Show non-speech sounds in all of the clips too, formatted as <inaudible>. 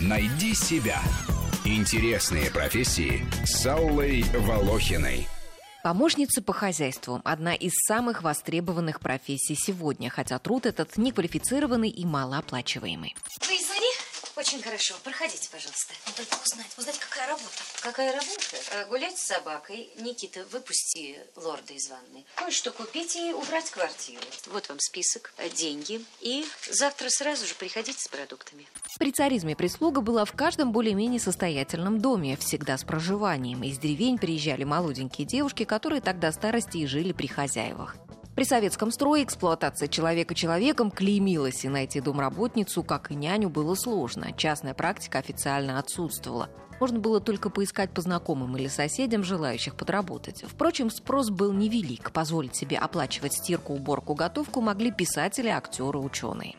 Найди себя. Интересные профессии с Аллой Волохиной. Помощница по хозяйству – одна из самых востребованных профессий сегодня, хотя труд этот неквалифицированный и малооплачиваемый. Вы? Очень хорошо. Проходите, пожалуйста. Надо только узнать, узнать, какая работа. Какая работа? Э, Гулять с собакой. Никита, выпусти лорда из ванной. Кое-что купить и убрать квартиру. Вот вам список, э, деньги. И завтра сразу же приходите с продуктами. При царизме прислуга была в каждом более-менее состоятельном доме, всегда с проживанием. Из деревень приезжали молоденькие девушки, которые тогда старости и жили при хозяевах. При советском строе эксплуатация человека человеком клеймилась, и найти домработницу, как и няню, было сложно. Частная практика официально отсутствовала. Можно было только поискать по знакомым или соседям, желающих подработать. Впрочем, спрос был невелик. Позволить себе оплачивать стирку, уборку, готовку могли писатели, актеры, ученые.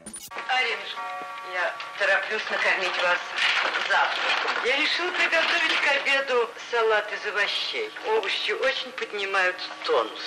Тороплюсь накормить вас завтраком. Я решила приготовить к обеду салат из овощей. Овощи очень поднимают тонус.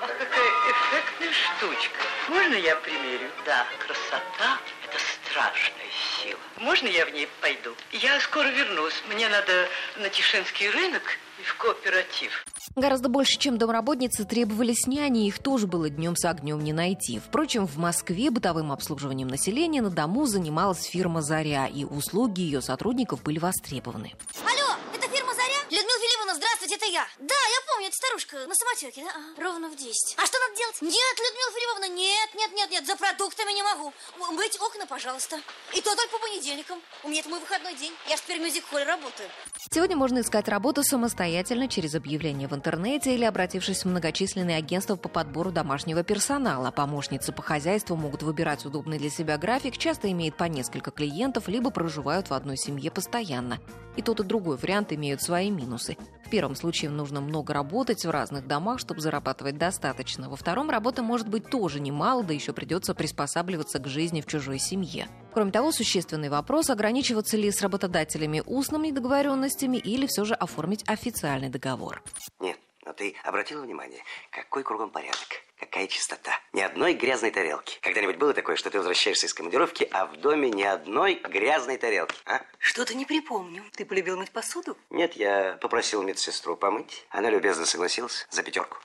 Ах, какая эффектная штучка. Можно я примерю? Да, красота – это страшная сила. Можно я в ней пойду? Я скоро вернусь. Мне надо на Тишинский рынок и в кооператив. Гораздо больше, чем домработницы, требовались няни, их тоже было днем с огнем не найти. Впрочем, в Москве бытовым обслуживанием населения на дому занималась фирма «Заря», и услуги ее сотрудников были востребованы. Алло, это фирма Заря? Людмила Филипповна, здравствуйте, это я. Да, я помню, это старушка на самотеке, да? Ага, ровно в 10. А что надо делать? Нет, Людмила Филипповна, нет, нет, нет, нет, за продуктами не могу. Мыть окна, пожалуйста. И то только по понедельникам. У меня это мой выходной день. Я же теперь в мюзик-холле работаю. Сегодня можно искать работу самостоятельно через объявление в интернете или обратившись в многочисленные агентства по подбору домашнего персонала. Помощницы по хозяйству могут выбирать удобный для себя график, часто имеют по несколько клиентов, либо проживают в одной семье постоянно. И тот и другой вариант имеют свои минусы. Первом случае нужно много работать в разных домах, чтобы зарабатывать достаточно. Во втором работа может быть тоже немало, да еще придется приспосабливаться к жизни в чужой семье. Кроме того, существенный вопрос, ограничиваться ли с работодателями устными договоренностями или все же оформить официальный договор. Нет, но ты обратила внимание, какой кругом порядок, какая чистота. Ни одной грязной тарелки. Когда-нибудь было такое, что ты возвращаешься из командировки, а в доме ни одной грязной тарелки, а? Что-то не припомню. Ты полюбил мыть посуду? Нет, я попросил медсестру помыть. Она любезно согласилась за пятерку.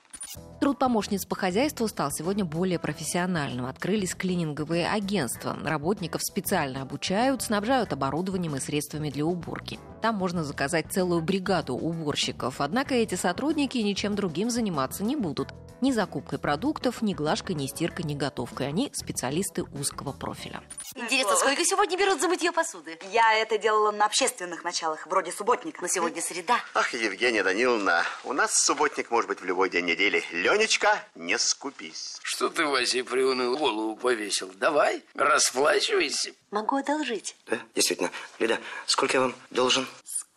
Труд помощниц по хозяйству стал сегодня более профессиональным. Открылись клининговые агентства. Работников специально обучают, снабжают оборудованием и средствами для уборки. Там можно заказать целую бригаду уборщиков. Однако эти сотрудники ничем другим заниматься не будут. Ни закупкой продуктов, ни глажкой, ни стиркой, ни готовкой. Они специалисты узкого профиля. Интересно, сколько сегодня берут за мытье посуды? Я это делала на общественных началах, вроде субботника. Но сегодня среда. Ах, Евгения Даниловна, у нас субботник может быть в любой день недели. Ленечка, не скупись. Что ты, Вася, приуныл голову повесил? Давай, расплачивайся. Могу одолжить. Да, действительно. Лида, сколько я вам должен?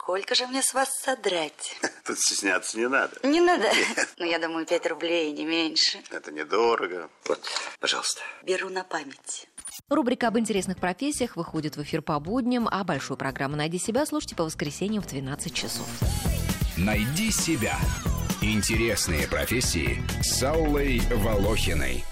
Сколько же мне с вас содрать? <laughs> Тут стесняться не надо. Не надо. Ну, я думаю, пять рублей, не меньше. Это недорого. Вот, пожалуйста. Беру на память. Рубрика об интересных профессиях выходит в эфир по будням, а большую программу «Найди себя» слушайте по воскресеньям в 12 часов. Найди себя. Интересные профессии с Аллой Волохиной.